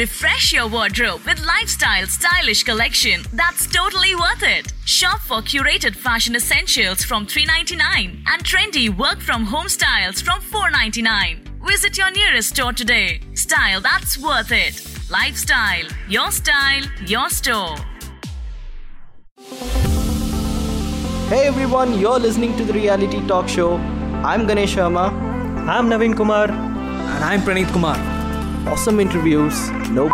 Refresh your wardrobe with lifestyle stylish collection that's totally worth it. Shop for curated fashion essentials from 399 and trendy work from home styles from 499. Visit your nearest store today. Style that's worth it. Lifestyle, your style, your store. Hey everyone, you're listening to the Reality Talk Show. I'm Ganesh Sharma. I'm Naveen Kumar. And I'm Praneeth Kumar. Awesome interviews, no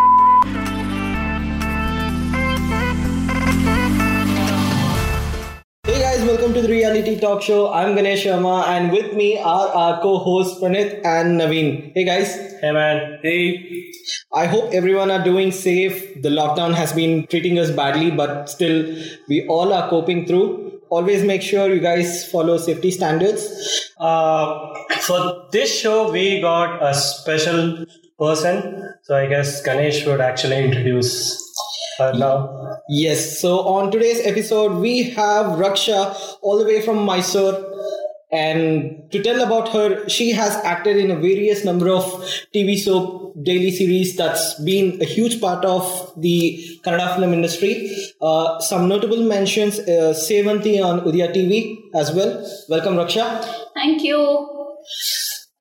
Hey guys, welcome to the Reality Talk Show. I'm Ganesh Sharma, and with me are our co-hosts Pranit and Naveen. Hey guys. Hey man. Hey. I hope everyone are doing safe. The lockdown has been treating us badly, but still, we all are coping through. Always make sure you guys follow safety standards. Uh, for this show, we got a special person. So I guess Ganesh would actually introduce her now. Yes, so on today's episode, we have Raksha all the way from Mysore. And to tell about her, she has acted in a various number of TV soap daily series that's been a huge part of the Kannada film industry. Uh, some notable mentions, uh, Sevanti on Udaya TV as well. Welcome, Raksha. Thank you.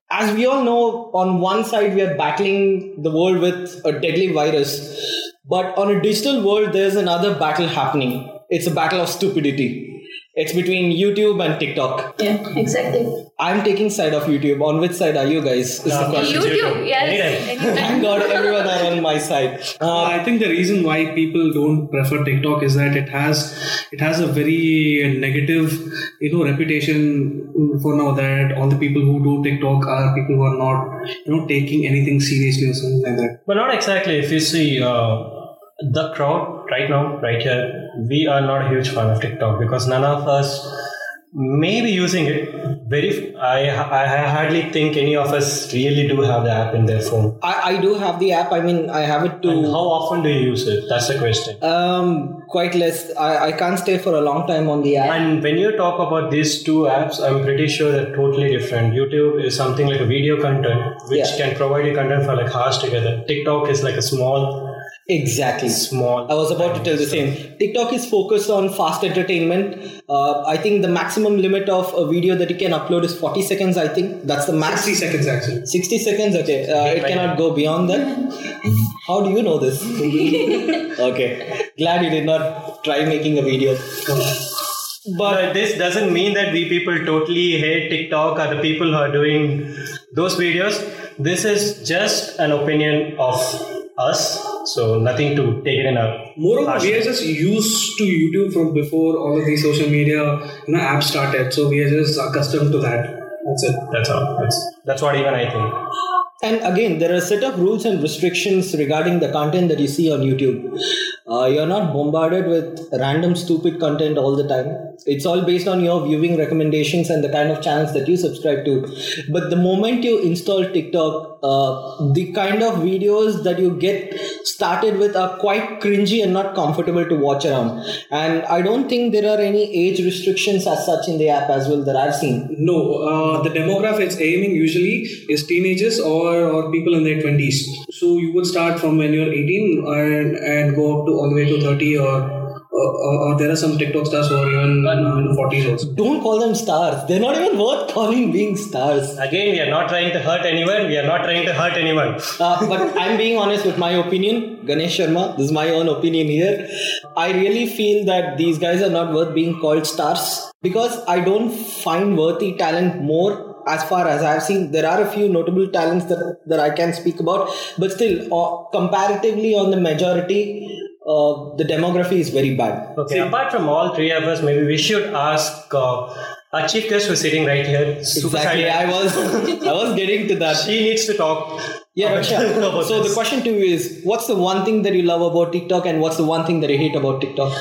As we all know, on one side, we are battling the world with a deadly virus. But on a digital world, there's another battle happening. It's a battle of stupidity. It's between YouTube and TikTok. Yeah, exactly. I'm taking side of YouTube. On which side are you guys? Is No, the question. YouTube. YouTube, yes. Thank. God everyone are on my side. Uh, I think the reason why people don't prefer TikTok is that it has it has a very negative, you know, reputation for now that all the people who do TikTok are people who are not, you know, taking anything seriously or something like that. But not exactly. If you see uh, the crowd right now, right here, we are not a huge fan of TikTok because none of us may be using it. Very, I, I hardly think any of us really do have the app in their phone. I, I do have the app. I mean, I have it And how often do you use it? That's the question. um quite less. I, I can't stay for a long time on the app. And when you talk about these two apps, I'm pretty sure they're totally different. YouTube is something like a video content, which Yeah. can provide you content for like hours together. TikTok is like a small, Exactly. small. I was about to tell the same. TikTok is focused on fast entertainment. Uh, I think the maximum limit of a video that you can upload is 40 seconds. I think that's the max. 60 seconds actually. 60 seconds. Okay, uh, it cannot go beyond that. How do you know this? okay, glad you did not try making a video. But this doesn't mean that we people totally hate TikTok or the people who are doing those videos. This is just an opinion of us, so nothing to take it in a. Moreover, harsh we are just used to YouTube from before all of these social media you know apps started, so we are just accustomed to that. That's it. That's all. That's, that's what even I think. And again, there are a set of rules and restrictions regarding the content that you see on YouTube. Uh, you're not bombarded with random stupid content all the time. It's all based on your viewing recommendations and the kind of channels that you subscribe to. But the moment you install TikTok, uh, the kind of videos that you get started with are quite cringy and not comfortable to watch around. And I don't think there are any age restrictions as such in the app as well that I've seen. No, uh, the demographic it's aiming usually is teenagers or, or people in their 20s. So you would start from when you're 18 and, and go up to all the way to 30 or or, or, or there are some TikTok stars who are even uh, in the 40s also. Don't call them stars. They're not even worth calling being stars. Again, we are not trying to hurt anyone. We are not trying to hurt anyone. Uh, but I'm being honest with my opinion. Ganesh Sharma, this is my own opinion here. I really feel that these guys are not worth being called stars because I don't find worthy talent more as far as I've seen. There are a few notable talents that, that I can speak about, but still, uh, comparatively on the majority, uh, the demography is very bad. Okay, apart from all three of us, maybe we should ask uh, our chief guest who's sitting right here. Exactly, silent. I was I was getting to that. She needs to talk. Yeah, about- Raksha. about So the question to you is, what's the one thing that you love about TikTok, and what's the one thing that you hate about TikTok?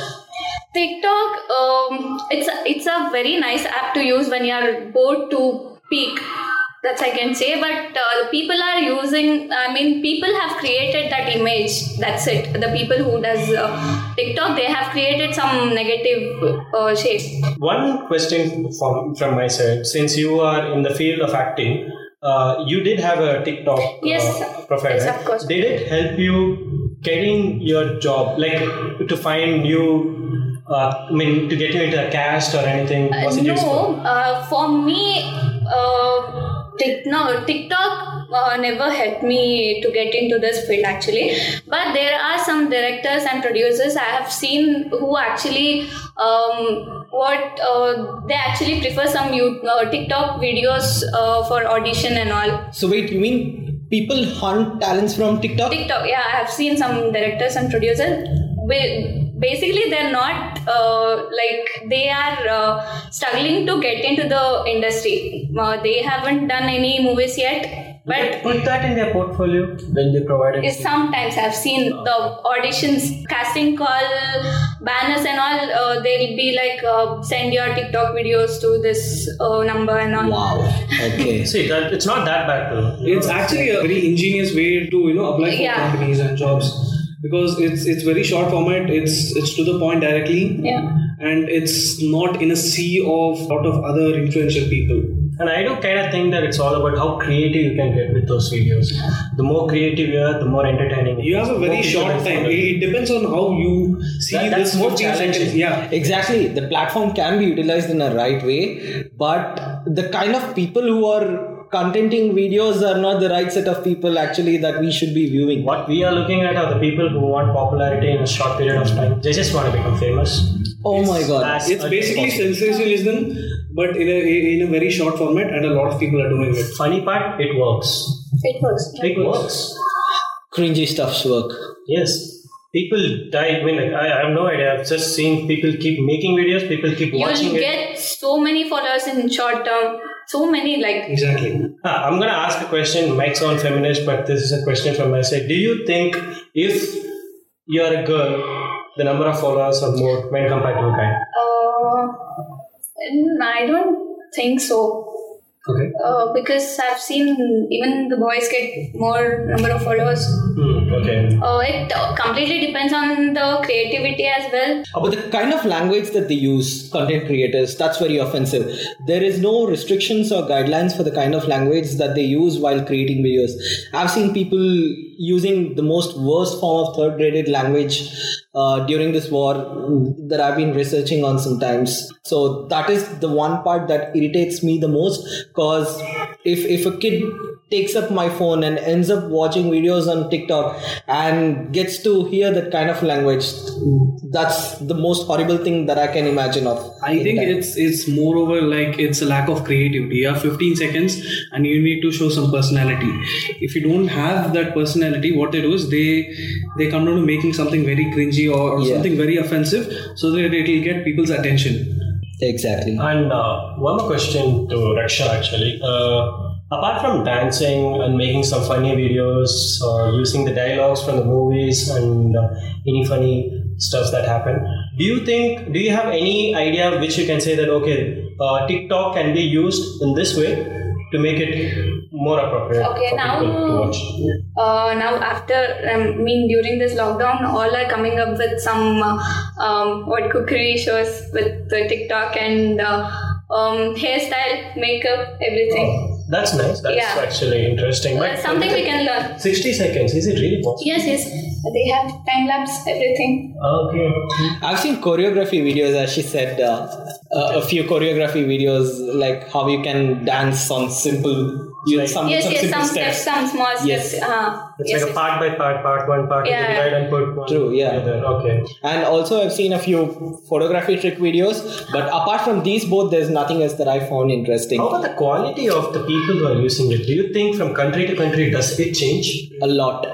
TikTok, um, it's a, it's a very nice app to use when you are bored to peak. That's I can say, but uh, people are using. I mean, people have created that image. That's it. The people who does uh, TikTok, they have created some negative uh, shades. One question from, from my side. Since you are in the field of acting, uh, you did have a TikTok uh, Yes, profile, yes, right? of course. Did it help you getting your job, like to find new? Uh, I mean, to get you into a cast or anything? Was it no, useful? uh, for me, no, TikTok uh, never helped me to get into this field actually. But there are some directors and producers I have seen who actually um, what uh, they actually prefer some uh, TikTok videos uh, for audition and all. So wait, you mean people hunt talents from TikTok? TikTok, yeah, I have seen some directors and producers. Basically, they're not uh, like they are uh, struggling to get into the industry. Uh, they haven't done any movies yet, but put that in their portfolio when they provide it. sometimes I've seen the auditions, casting call, banners, and all. Uh, they'll be like, uh, send your TikTok videos to this uh, number and all. Wow. Okay. See, that it's not that bad though. It's know, actually a very ingenious way to you know apply for Yeah. companies and jobs because it's it's very short format. It's it's to the point directly, Yeah. and it's not in a sea of lot of other influential people. And I do kind of think that it's all about how creative you can get with those videos. The more creative you are, the more entertaining. You have a very short time. It, depends on how you see That- that's this more 15 challenging. Yeah. Exactly. The platform can be utilized in a right way, but the kind of people who are contenting videos are not the right set of people actually that we should be viewing. What we are looking at are the people who want popularity in a short period of time. They just want to become famous. Oh my god. It's basically possible. sensationalism, but in a in a very short format, and a lot of people are doing it. Funny part, it works. It works. It works. Cringy stuffs work. Yes. People die. I mean, like, I, I have no idea. I've just seen people keep making videos. People keep watching You'll it. get so many followers in short term. So many, like, Exactly. Ah, I'm gonna ask a question. Might sound feminist, but this is a question from my side. Do you think if you're a girl, the number of followers are more when compared to a guy? uh, I don't think so. Okay. Uh, because I've seen even the boys get more number of followers. Hmm, okay. Uh, it uh, completely depends on the creativity as well. But the kind of language that they use, content creators, that's very offensive. There is no restrictions or guidelines for the kind of language that they use while creating videos. I've seen people using the most worst form of third graded language uh, during this war that I've been researching on sometimes. So that is the one part that irritates me the most because if, if a kid takes up my phone and ends up watching videos on TikTok and gets to hear that kind of language, that's the most horrible thing that I can imagine of. I think it's it's moreover like it's a lack of creativity. You have 15 seconds and you need to show some personality. If you don't have that personality, what they do is they they come down to making something very cringy or, or Yeah. something very offensive so that it will get people's attention. exactly. And uh, one more question to Raksha actually. Uh, apart from dancing and making some funny videos or using the dialogues from the movies and uh, any funny stuff that happen, do you think, do you have any idea which you can say that, okay, uh, TikTok can be used in this way to make it more appropriate Okay, for now- to watch? Uh, now after um, I mean during this lockdown, all are coming up with some uh, um, what cookery shows with the TikTok and uh, um, hairstyle, makeup, everything. That's nice. That's Yeah. actually interesting. That's something we can learn. 60 seconds, is it really possible? Yes, yes, they have time lapse, everything. Okay. I've seen choreography videos, as she said, uh, uh, a few choreography videos, like how you can dance on simple, you know, some, yes, some yes, simple some steps. steps, some small steps. Yes. Uh, It's yes, like a yes. part by part, part one, part Yeah, two, yeah. divide and put one. True, yeah. together. Okay. And also, I've seen a few photography trick videos, but apart from these both, there's nothing else that I found interesting. How about the quality of the people who are using it? Do you think from country to country does it change? A lot.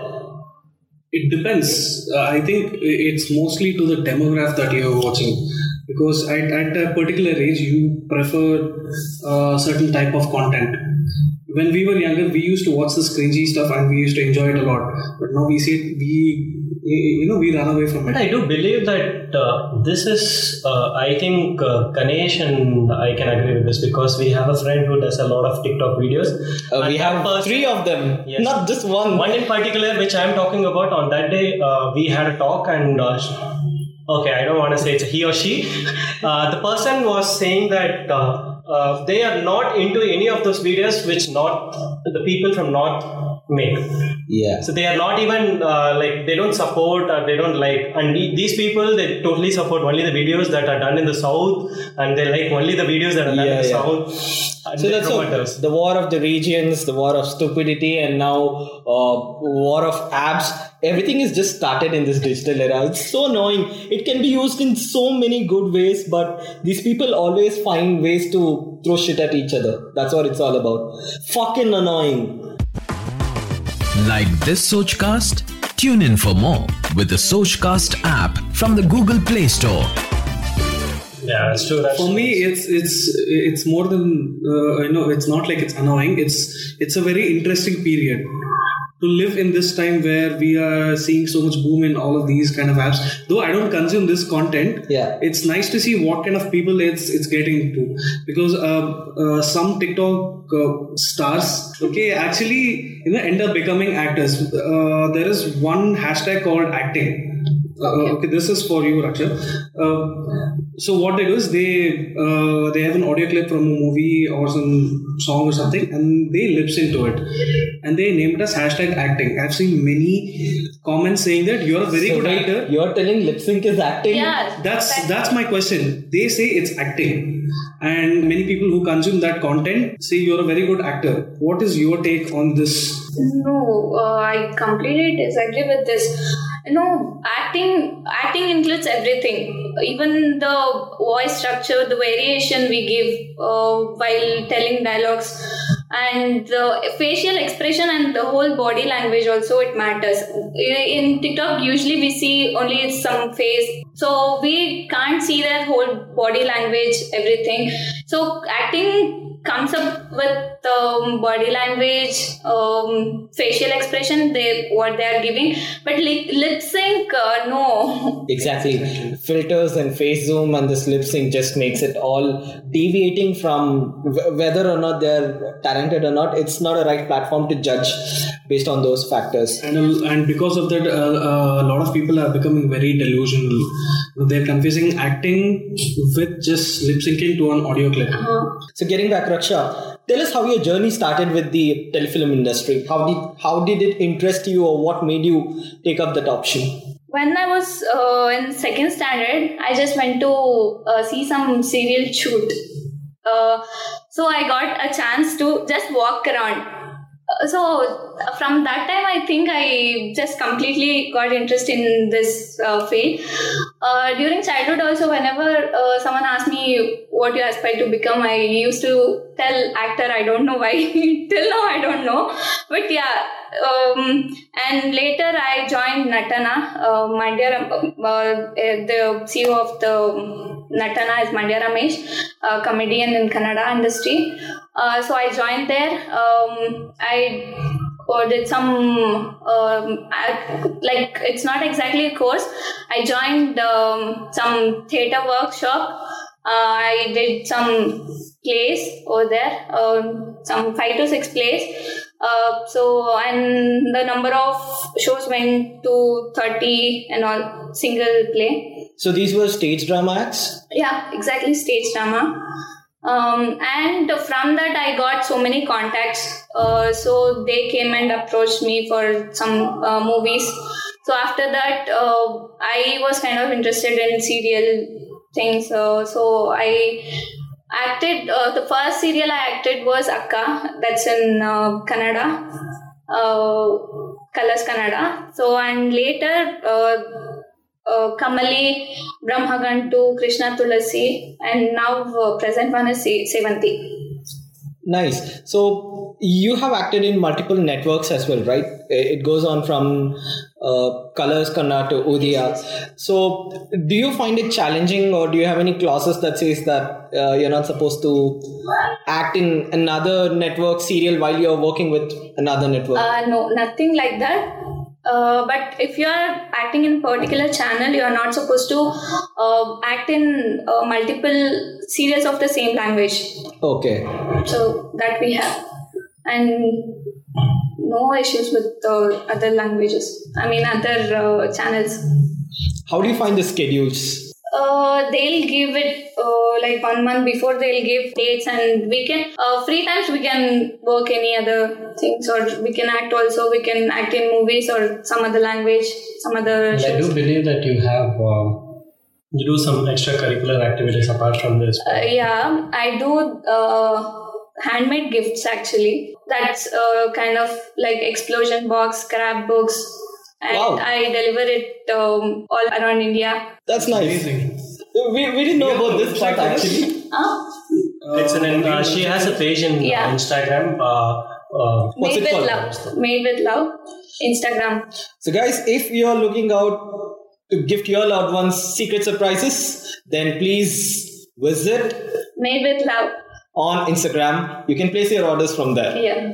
It depends. Uh, I think it's mostly to the demographic that you're watching. Because at, at a particular age, you prefer a certain type of content. When we were younger, we used to watch this cringy stuff and we used to enjoy it a lot. But now we see it, we, you know, we run away from But it. I do believe that uh, this is, uh, I think uh, Ganesh and I can agree with this because we have a friend who does a lot of TikTok videos. Uh, we have person- three of them, Yes. not just one. One in particular, which I'm talking about, on that day, uh, we had a talk, and uh, okay, I don't want to say it's he or she. Uh, the person was saying that uh, uh, they are not into any of those videos which not the people from north make Yeah. so they are not even uh, like they don't support or they don't like and these people they totally support only the videos that are done in the south and they like only the videos that are done Yeah, in the yeah. south and So that's the war of the regions, the war of stupidity, and now uh, war of apps. Everything is just started in this digital era. It's so annoying. It can be used in so many good ways, but these people always find ways to throw shit at each other. That's what it's all about. Fucking annoying. Like this Sochcast? Tune in for more with the Sochcast app from the Google Play Store. yeah that's true that's for me it's it's it's more than uh, you know it's not like it's annoying it's it's a very interesting period to live in this time where we are seeing so much boom in all of these kind of apps. Though i don't consume this content Yeah. it's nice to see what kind of people it's it's getting to because uh, uh, some tiktok uh, stars okay actually you know end up becoming actors. Uh, there is one hashtag called acting uh, okay, this is for you, Raksha. Uh, so what they do is they uh, they have an audio clip from a movie or some song or something, and they lip sync to it, and they name it as hashtag acting. I've seen many comments saying that you're a very So good wait, actor. You're telling lip sync is acting? Yeah. That's that's my question. They say it's acting, and many people who consume that content say you're a very good actor. What is your take on this? No, uh, I completely disagree with this. No, acting acting includes everything, even the voice structure, the variation we give uh, while telling dialogues, and the facial expression and the whole body language also it matters. In TikTok, usually we see only some face, so we can't see their whole body language, everything. So acting comes up with um, body language, um, facial expression, they what they are giving, but lip, lip sync, uh, no. Exactly. Filters and face zoom and this lip sync just makes it all deviating from w- whether or not they're talented or not. It's not a right platform to judge based on those factors. and and because of that, uh, uh, a lot of people are becoming very delusional. They're confusing acting with just lip syncing to an audio clip. So getting back, Raksha, tell us how your journey started with the telefilm industry. How did how did it interest you, or what made you take up that option? When I was uh, in second standard, I just went to uh, see some serial shoot. Uh, so I got a chance to just walk around. Uh, so uh, from that time, I think I just completely got interested in this uh, field. Uh, during childhood, also, whenever uh, someone asked me what you aspire to become, I used to tell actor. I don't know why. Till now, I don't know. But yeah, um, and later I joined Natana. Uh, Mandya, uh, uh, the CEO of the Natana is Mandya Ramesh, comedian in Kannada industry. Uh, so I joined there. Um, I uh, did some um, I, like it's not exactly a course. I joined um, some theater workshop. Uh, I did some plays over there, um, some five to six plays. Uh, so and the number of shows went to 30 and all single play So these were stage drama acts. yeah exactly stage drama um, and from that i got so many contacts. Uh, so they came and approached me for some uh, movies. So after that uh, i was kind of interested in serial things. Uh, so i acted uh, the first serial i acted was akka. That's in kannada. Uh, colors kannada. So and later uh, Kamali, Brahmagantu, Krishna Tulasi, and now uh, present one is Se- Sevanti. Nice. So you have acted in multiple networks as well, right? It goes on from uh, Colors Kannada to Udaya. So do you find it challenging, or do you have any clauses that says that uh, you're not supposed to act in another network serial while you're working with another network? Uh, no, nothing like that. Uh, but if you are acting in particular channel, you are not supposed to uh, act in uh, multiple series of the same language. okay. So that we have, and no issues with the other languages. I mean other uh, channels. How do you find the schedules? Uh, they'll give it uh, like one month before they'll give dates and we can uh, free times we can work any other things or we can act also we can act in movies or some other language some other And I do believe that you have um, you do some extracurricular activities apart from this. Uh, yeah, I do uh, handmade gifts actually. That's uh, kind of like explosion box, scrapbooks, and Wow. I deliver it um, all around India. That's nice. Amazing. We, we didn't know Yeah, about this part website for this? actually. Huh? it's an uh, she has a page in Yeah. Instagram. Uh, uh, What's Made it with called? love. Made with love. Instagram. So, guys, if you're looking out to gift your loved ones secret surprises, then please visit Made with love. on Instagram. You can place your orders from there. Yeah.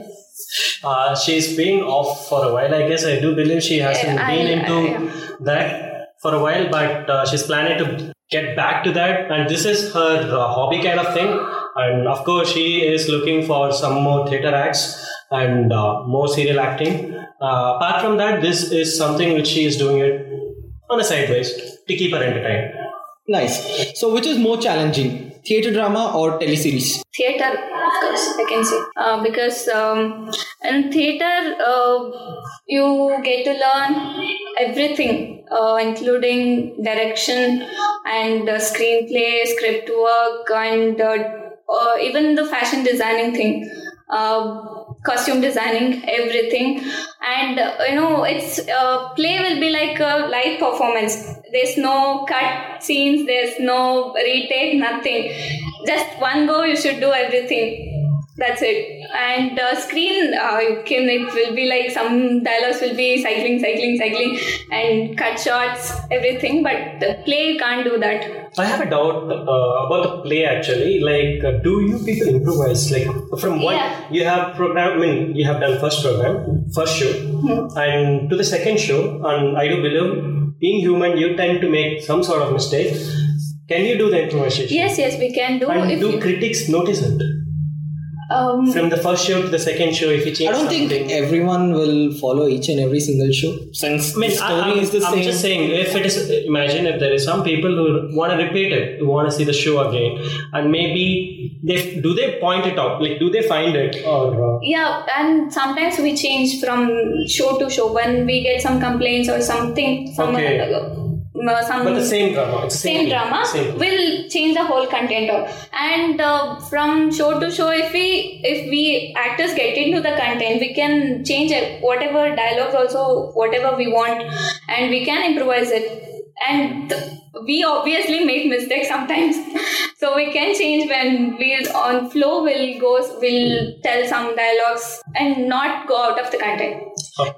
uh, she's been off for a while. I guess I do believe she hasn't Yeah, I- been into I- yeah. that for a while, but uh, she's planning to get back to that. And this is her uh, hobby kind of thing. And of course, she is looking for some more theater acts and uh, more serial acting. Uh, apart from that, this is something which she is doing it on a sideways to keep her entertained. Nice. So, which is more challenging, theatre drama or teleseries? theater of course i can say uh, because um, in theater uh, you get to learn everything uh, including direction and uh, screenplay script work and uh, uh, even the fashion designing thing costume designing everything. And uh, you know it's uh, play will be like a live performance. There's no cut scenes there's no retake nothing. Just one go you should do everything that's it and uh, screen uh, you can it will be like some dialogues will be cycling cycling cycling and cut shots everything but the play you can't do that I have a doubt uh, about the play actually. Like, uh, do you people improvise? Like, from what Yeah. you have program, I mean, you have done first program, first show, and to the second show, and I do believe being human, you tend to make some sort of mistake. Can you do the improvisation? yes yes we can do And if do you, critics notice it um, from the first show to the second show? If you change, I don't think something? everyone will follow each and every single show since I mean, the story I, am is the I'm same. just saying, if it is, imagine if there is some people who want to repeat it, who want to see the show again, and maybe they do they point it out, like do they find it or uh, Yeah, and sometimes we change from show to show when we get some complaints or something from Okay. Uh, uh, some but the same drama, it's the same drama Same. will change the whole content of. And uh, from show to show if we if we actors get into the content we can change whatever dialogues also whatever we want and we can improvise it. And we obviously make mistakes sometimes. So we can change when we on flow will go will tell some dialogues and not go out of the content.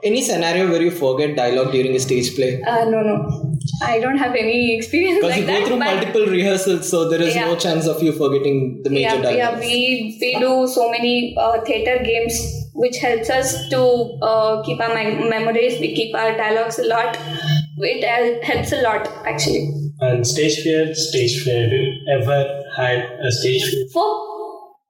Any scenario where you forget dialogue during a stage play? uh, no no i don't have any experience with that. Because like you go that through multiple rehearsals, so there is no chance of you forgetting the major yeah, yeah we we do so many uh, theater games which helps us to uh, keep our memories we keep our dialogues a lot it helps a lot actually And stage fear, stage fear. Do you ever had a stage fear? for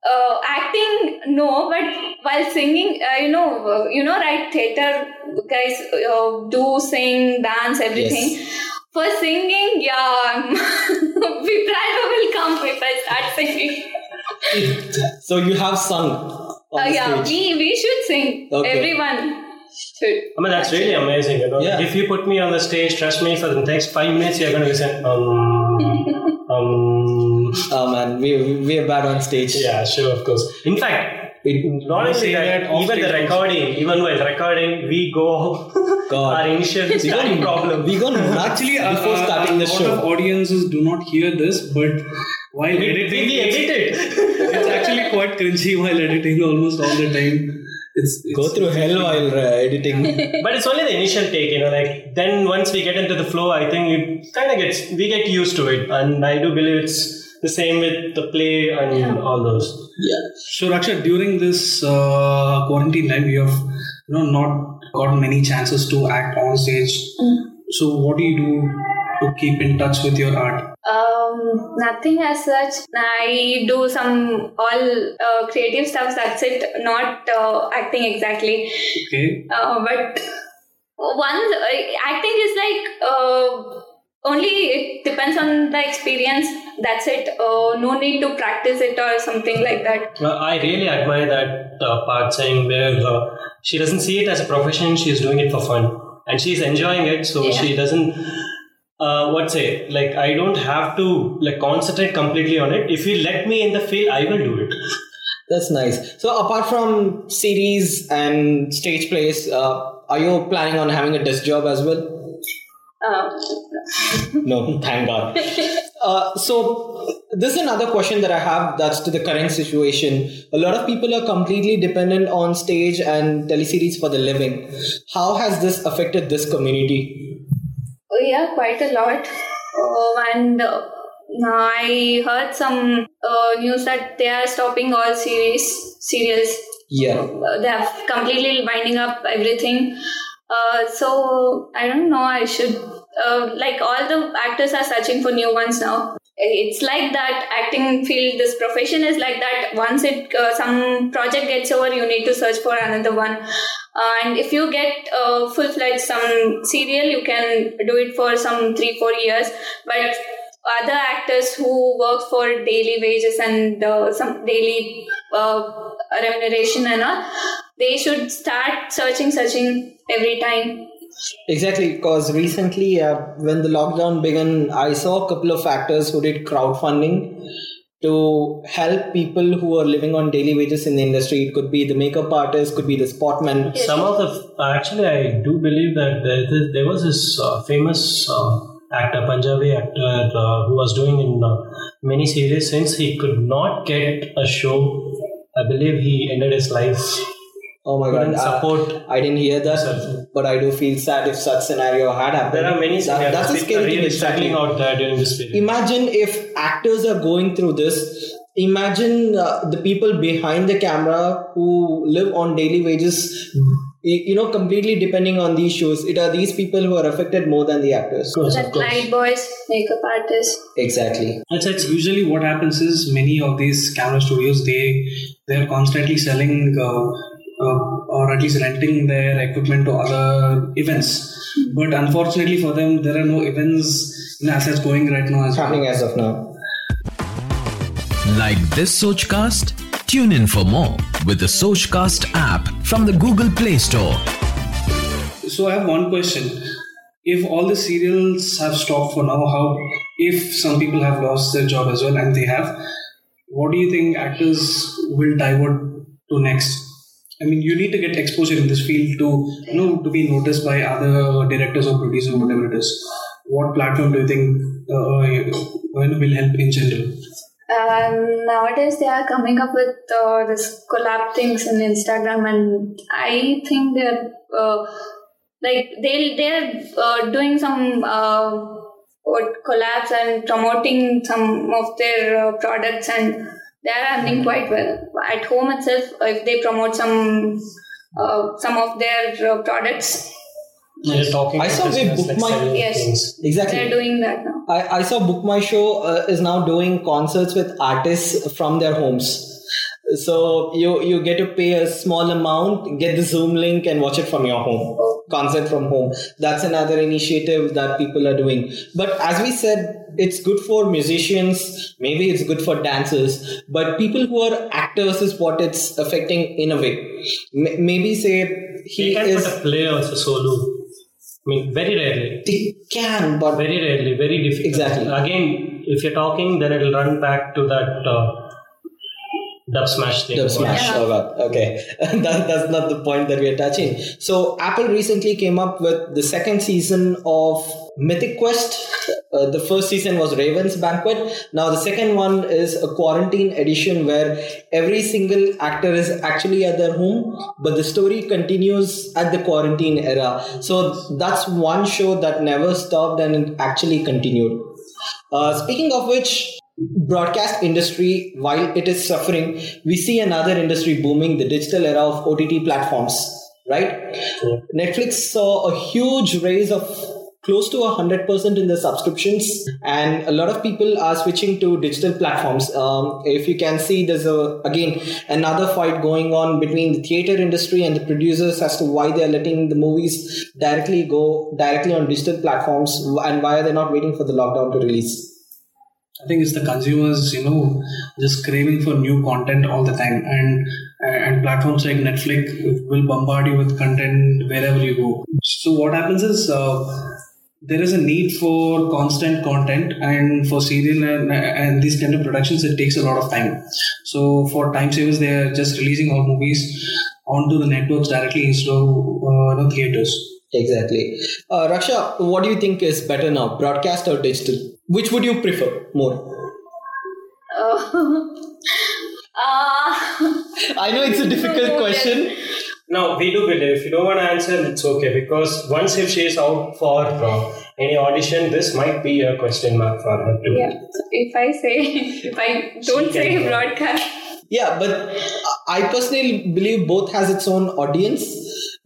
uh, acting no but while singing uh, you know uh, you know right theater guys uh, do sing dance everything for singing yeah vibrato will come if i start singing So you have sung on uh, the yeah stage. we we should sing Okay. everyone should I mean, that's really amazing. You know, Yeah. if you put me on the stage, trust me, for the next five minutes, you're going to listen. Um, um, Oh man, we we are bad on stage. yeah, sure, of course. In fact, It- not only that, that even the stage also. recording, even while recording, we go God. our initial starting problem. we go Actually, uh, before uh, starting the a lot show. of audiences do not hear this, but while we, editing, we it's, edit it. it's actually quite cringy while editing almost all the time. It's, it's Go through hell while uh, editing. but it's only the initial take, you know. Like then once we get into the flow, I think it kind of gets we get used to it, and I do believe it's the same with the play and all those. yeah. So Raksha, during this uh, quarantine time, you have you know not gotten many chances to act on stage. So what do you do to keep in touch with your art? Um, nothing as such. I do some all uh, creative stuff. That's it. Not uh, acting exactly. Okay. Uh, but once uh, acting is like uh, only it depends on the experience. That's it. Uh, no need to practice it or something like that. Well, I really admire that uh, part saying where uh, she doesn't see it as a profession, she's doing it for fun. And she's enjoying it, so Yeah. she doesn't, uh, what say, like, I don't have to like concentrate completely on it. If you let me in the field, I will do it. That's nice. So, apart from series and stage plays, uh, are you planning on having a desk job as well? Uh, No, thank God. Uh, so, this is another question that I have that's to the current situation. A lot of people are completely dependent on stage and teleseries for the living. How has this affected this community? Oh, yeah, quite a lot. Uh, and uh, I heard some uh, news that they are stopping all series serials. Yeah. Uh, they are completely winding up everything. Uh, so I don't know. I should uh, like all the actors are searching for new ones now. It's like that acting field. This profession is like that. Once it uh, some project gets over, you need to search for another one. Uh, and if you get uh, full fledged some serial, you can do it for some three four years. But other actors who work for daily wages and some daily remuneration and all, they should start searching, searching every time. Exactly, because recently, uh, when the lockdown began, I saw a couple of actors who did crowdfunding to help people who are living on daily wages in the industry. It could be the makeup artist, could be the sportman. Some of the, actually, I do believe that there, there- there was this uh, famous uh, actor, Punjabi actor, uh, who was doing in uh, many series since he could not get a show. I believe he ended his life. Oh my Couldn't god, support I, didn't hear that, Yourself. but I do feel sad if such scenario had happened. There are many That- that's a people scary thing. really exactly. struggling out there during this period. Imagine if actors are going through this. Imagine uh, the people behind the camera who live on daily wages, y- you know, completely depending on these shows. It are these people who are affected more than the actors. Of course, of That course. light boys, makeup artists. Exactly. It's, it's usually what happens is many of these camera studios they they're constantly selling uh, or at least renting their equipment to other events. Hmm. But unfortunately for them, there are no events in know, as it's going right now. As well. happening as of now. Like this Sochcast? Tune in for more with the Sochcast app from the Google Play Store. So I have one question. If all the serials have stopped for now, how if some people have lost their job as well and they have, what do you think actors will divert to next? I mean, you need to get exposure in this field to you know to be noticed by other directors or producers, or whatever it is. What platform do you think uh, will help in general? Um, nowadays they are coming up with uh, this collab things in Instagram, and I think they're uh, like they they're uh, doing some uh, collabs and promoting some of their uh, products, and they are earning quite well at home itself. If they promote some uh, some of their uh, products, You're talking I saw this they book like, my- Yes. things. Exactly. they're doing that now. I, I saw Book My Show uh, is now doing concerts with artists from their homes. So you you get to pay a small amount, get the Zoom link, and watch it from your home. Concert from home. That's another initiative that people are doing. But as we said, it's good for musicians. Maybe it's good for dancers. But people who are actors is what it's affecting in a way. M- maybe say He is. a play also solo. I mean, very rarely. They can, but Very rarely, very difficult. Exactly. Again, if you're talking, then it'll run back to that uh, dub smash thing. Dub smash. Yeah. Oh God. Okay, that, that's not the point that we are touching. So Apple recently came up with the second season of Mythic Quest. Uh, the first season was Raven's Banquet. Now the second one is a quarantine edition where every single actor is actually at their home, but the story continues at the quarantine era. So that's one show that never stopped and it actually continued. Uh, speaking of which, broadcast industry, while it is suffering, we see another industry booming, the digital era of OTT platforms, right? Netflix saw a huge raise of close to 100% in the subscriptions and a lot of people are switching to digital platforms. Um, if you can see there's a again another fight going on between the theater industry and the producers as to why they're letting the movies directly go directly on digital platforms and why are they not waiting for the lockdown to release I think it's the consumers, you know, just craving for new content all the time, and and platforms like Netflix will bombard you with content wherever you go. So what happens is uh, there is a need for constant content, and for serial and, and these kind of productions, it takes a lot of time. So for time savers, they are just releasing all movies onto the networks directly instead of uh, know, theaters. Exactly. Uh, Raksha, what do you think is better now, broadcast or digital? Which would you prefer more? Uh, uh, I know it's a difficult question. Now, we do believe if you don't want to answer, it's okay because once if she is out for uh, any audition, this might be a question mark for her too. yeah. If I say, if I don't She say can go. broadcast, Yeah, but I personally believe both has its own audience.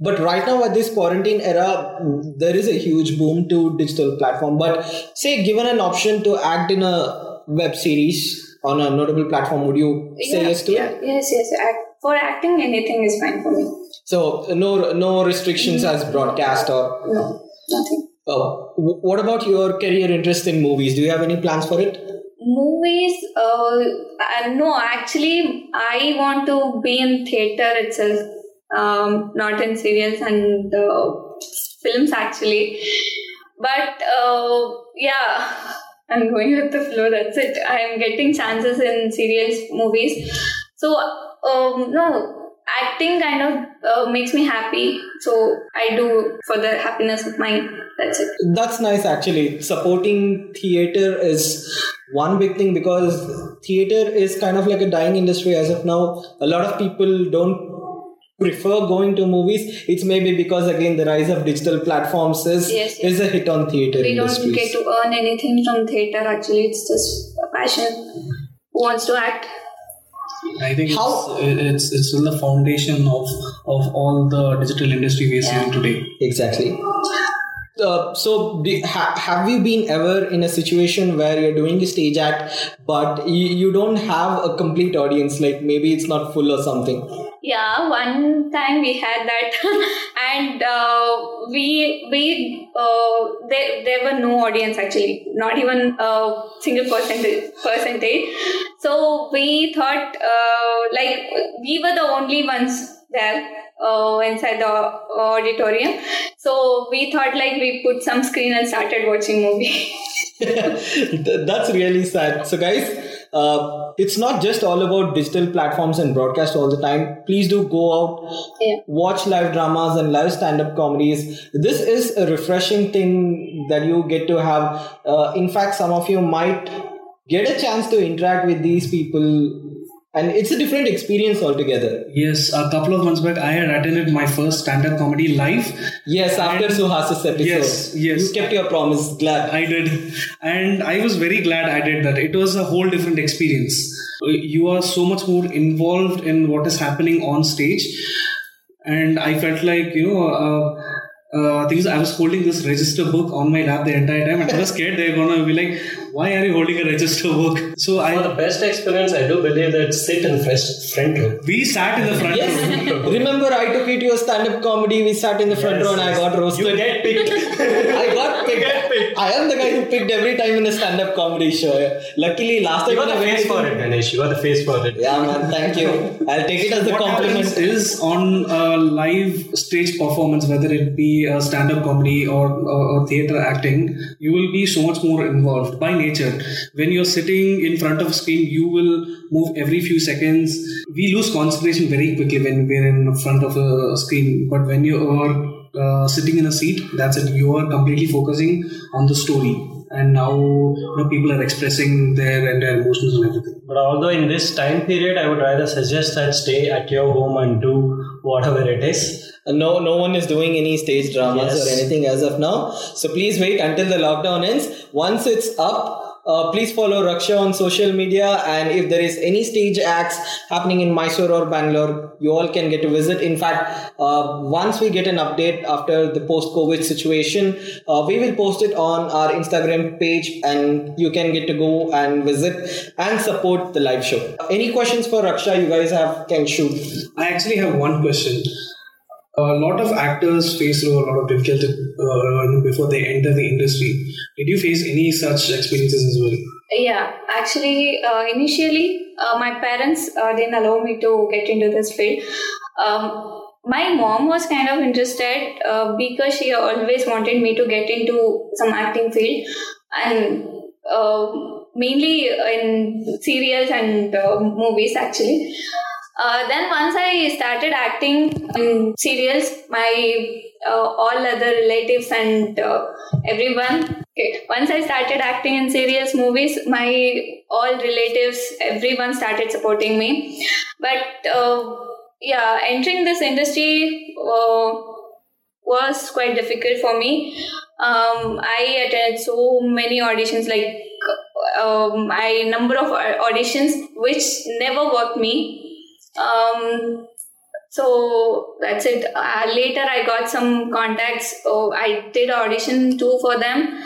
But right now at this quarantine era, there is a huge boom to digital platform. But say given an option to act in a web series on a notable platform, would you say yeah, yes to yeah, it? yes, yes. Act, for acting, anything is fine for me. So no no restrictions as broadcast or. No, nothing. Wh- what about your career interest in movies? Do you have any plans for it? Movies, uh, uh, no, actually, I want to be in theater itself, um, not in serials and uh, films actually. But uh, yeah, I'm going with the flow. That's it. I'm getting chances in serials, movies. So um, no, acting kind of uh, makes me happy. So I do for the happiness of mine. That's it. That's nice actually. Supporting theater is one big thing because theater is kind of like a dying industry as of now. A lot of people don't prefer going to movies. It's maybe because again the rise of digital platforms is Yes, yes. is a hit on theater we don't get to earn anything from theater actually it's just a passion who wants to act I think How- it's, it's it's still the foundation of of all the digital industry we are seeing today. Exactly. Uh, so, do, ha, have you been ever in a situation where you're doing a stage act, but you, you don't have a complete audience? Like maybe it's not full or something. Yeah one time we had that. And uh, we we uh, there, there were no audience actually. Not even a single percentage percentage. So we thought uh, like we were the only ones there uh, inside the auditorium. So we thought like we put some screen and started watching movie. That's really sad. So, guys, uh, it's not just all about digital platforms and broadcast all the time. Please do go out, Yeah. watch live dramas and live stand up comedies. This is a refreshing thing that you get to have. Uh, in fact, some of you might get a chance to interact with these people, and it's a different experience altogether. Yes, a couple of months back, I had attended my first stand-up comedy live. Yes, after Suhas's episode. Yes, yes. You kept your promise. Glad. I did, and I was very glad I did that. It was a whole different experience. You are so much more involved in what is happening on stage, and I felt like you know. Uh, uh, things I was holding this register book on my lap the entire time, and I was scared they're gonna be like, "Why are you holding a register book?" So For I the best experience, I do believe that sit in front, front row. we sat in the front row. Yes. Remember, I took you to a stand-up comedy. We sat in the front Yes, row, and I got roasted. You get picked. I got picked. I am the guy who picked every time in a stand-up comedy show. Luckily, last time You are when the face for it, Ganesh. You are the face for it. Yeah, man. Thank you. I'll take it as a what compliment. happens is on a live stage performance, whether it be a stand-up comedy or, or, or theater acting, you will be so much more involved by nature. When you're sitting in front of a screen, you will move every few seconds. We lose concentration very quickly when we're in front of a screen. But when you are uh, sitting in a seat, that's it. You are completely focusing on the story. And now you know, people are expressing their and their emotions and everything. But although in this time period, I would rather suggest that stay at your home and do whatever it is. No, no one is doing any stage dramas Yes. or anything as of now. So please wait until the lockdown ends. Once it's up, uh, please follow Raksha on social media. And if there is any stage acts happening in Mysore or Bangalore, you all can get to visit. In fact, uh, once we get an update after the post-COVID situation, uh, we will post it on our Instagram page, and you can get to go and visit and support the live show. Any questions for Raksha? You guys have can shoot. I actually have one question. A lot of actors face a lot of difficulty uh, before they enter the industry. Did you face any such experiences as well? Yeah, actually, uh, initially, uh, my parents uh, didn't allow me to get into this field. Um, my mom was kind of interested uh, because she always wanted me to get into some acting field and uh, mainly in serials and movies actually. Uh, then once I started acting in serials, my uh, all other relatives and uh, everyone. Okay, once I started acting in serials, movies, my all relatives, everyone started supporting me. But uh, yeah, entering this industry uh, was quite difficult for me. Um, I attended so many auditions, like um, I number of auditions which never worked me um, so that's it. Uh, later, I got some contacts. Oh, I did audition too for them.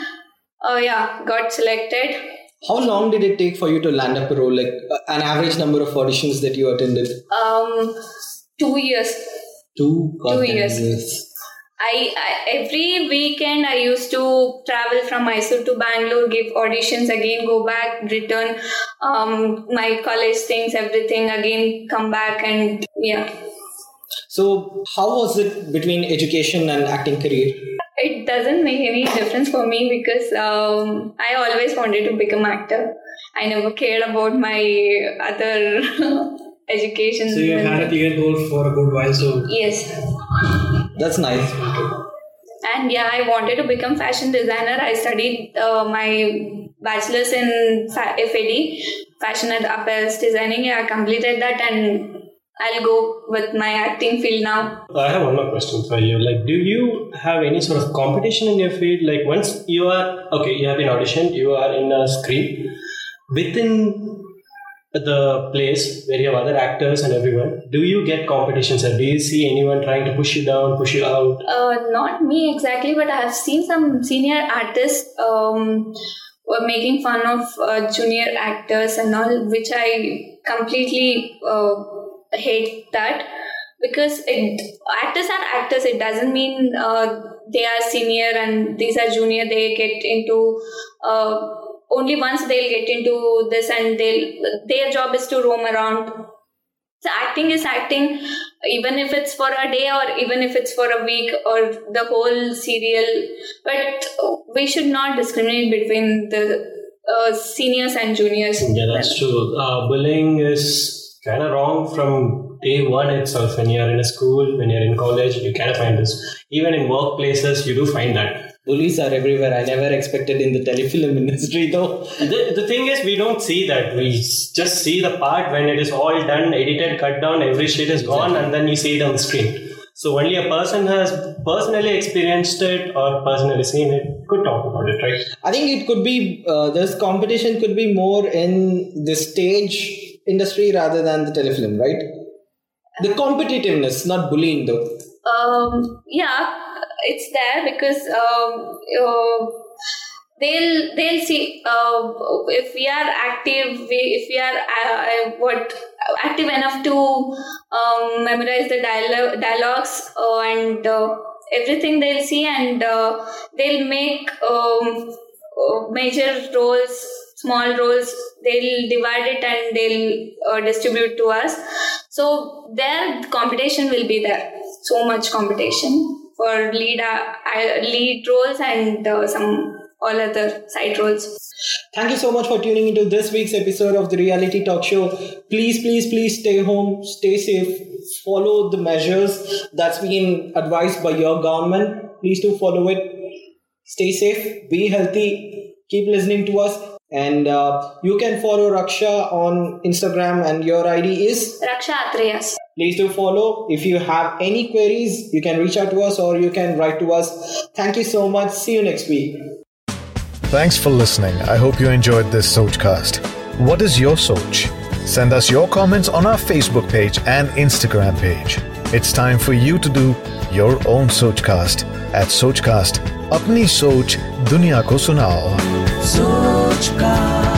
Oh yeah, got selected. How long did it take for you to land up a role? Like uh, an average number of auditions that you attended? Um, two years. Two. Two years. I, I, every weekend I used to travel from Mysore to Bangalore, give auditions again, go back, return um, my college things, everything again, come back and yeah. So how was it between education and acting career? It doesn't make any difference for me because um, I always wanted to become actor. I never cared about my other education. So you had a clear goal for a good while. So yes. That's nice. And yeah, I wanted to become fashion designer. I studied uh, my bachelor's in FAD, fashion and apparel designing. Yeah, I completed that and I'll go with my acting field now. I have one more question for you. Like, do you have any sort of competition in your field? Like, once you are okay, you have been auditioned, you are in a screen. Within the place where you have other actors and everyone, do you get competitions? Or do you see anyone trying to push you down, push you out? Uh, not me exactly, but I have seen some senior artists um, making fun of uh, junior actors and all, which I completely uh, hate that because it, actors are actors. It doesn't mean uh, they are senior and these are junior. They get into uh, only once they'll get into this and they'll their job is to roam around so acting is acting even if it's for a day or even if it's for a week or the whole serial but we should not discriminate between the uh, seniors and juniors Yeah, that's true. Uh, bullying is kind of wrong from day one itself. When you're in a school, when you're in college, you kind of find this. Even in workplaces, you do find that. Bullies are everywhere. I never expected in the telefilm industry though. The, the thing is, we don't see that. We just see the part when it is all done, edited, cut down, every shit is gone, and then you see it on the screen. So only a person has personally experienced it or personally seen it could talk about it, right? I think it could be uh, this competition could be more in the stage industry rather than the telefilm, right? The competitiveness, not bullying though. um, yeah it's there because um, uh, they'll they'll see uh, if we are active if we are uh, uh, what active enough to um, memorize the dialogue, dialogues uh, and uh, everything they'll see and uh, they'll make um, major roles small roles they'll divide it and they'll distribute to us. So their competition will be there. So much competition for lead uh, lead roles and uh, some all other side roles Thank you so much for tuning into this week's episode of the Reality Talk Show. Please, please, please stay home, stay safe, follow the measures that's been advised by your government. Please do follow it. Stay safe, be healthy, keep listening to us. And uh, you can follow Raksha on Instagram, and your ID is raksha atreyas Please do follow. If you have any queries, you can reach out to us or you can write to us. Thank you so much. See you next week. Thanks for listening. I hope you enjoyed this Sochcast. What is your Soch? Send us your comments on our Facebook page and Instagram page. It's time for you to do your own Sochcast at Sochcast. Apni Soch Dunya Ko Sunao. Sochcast.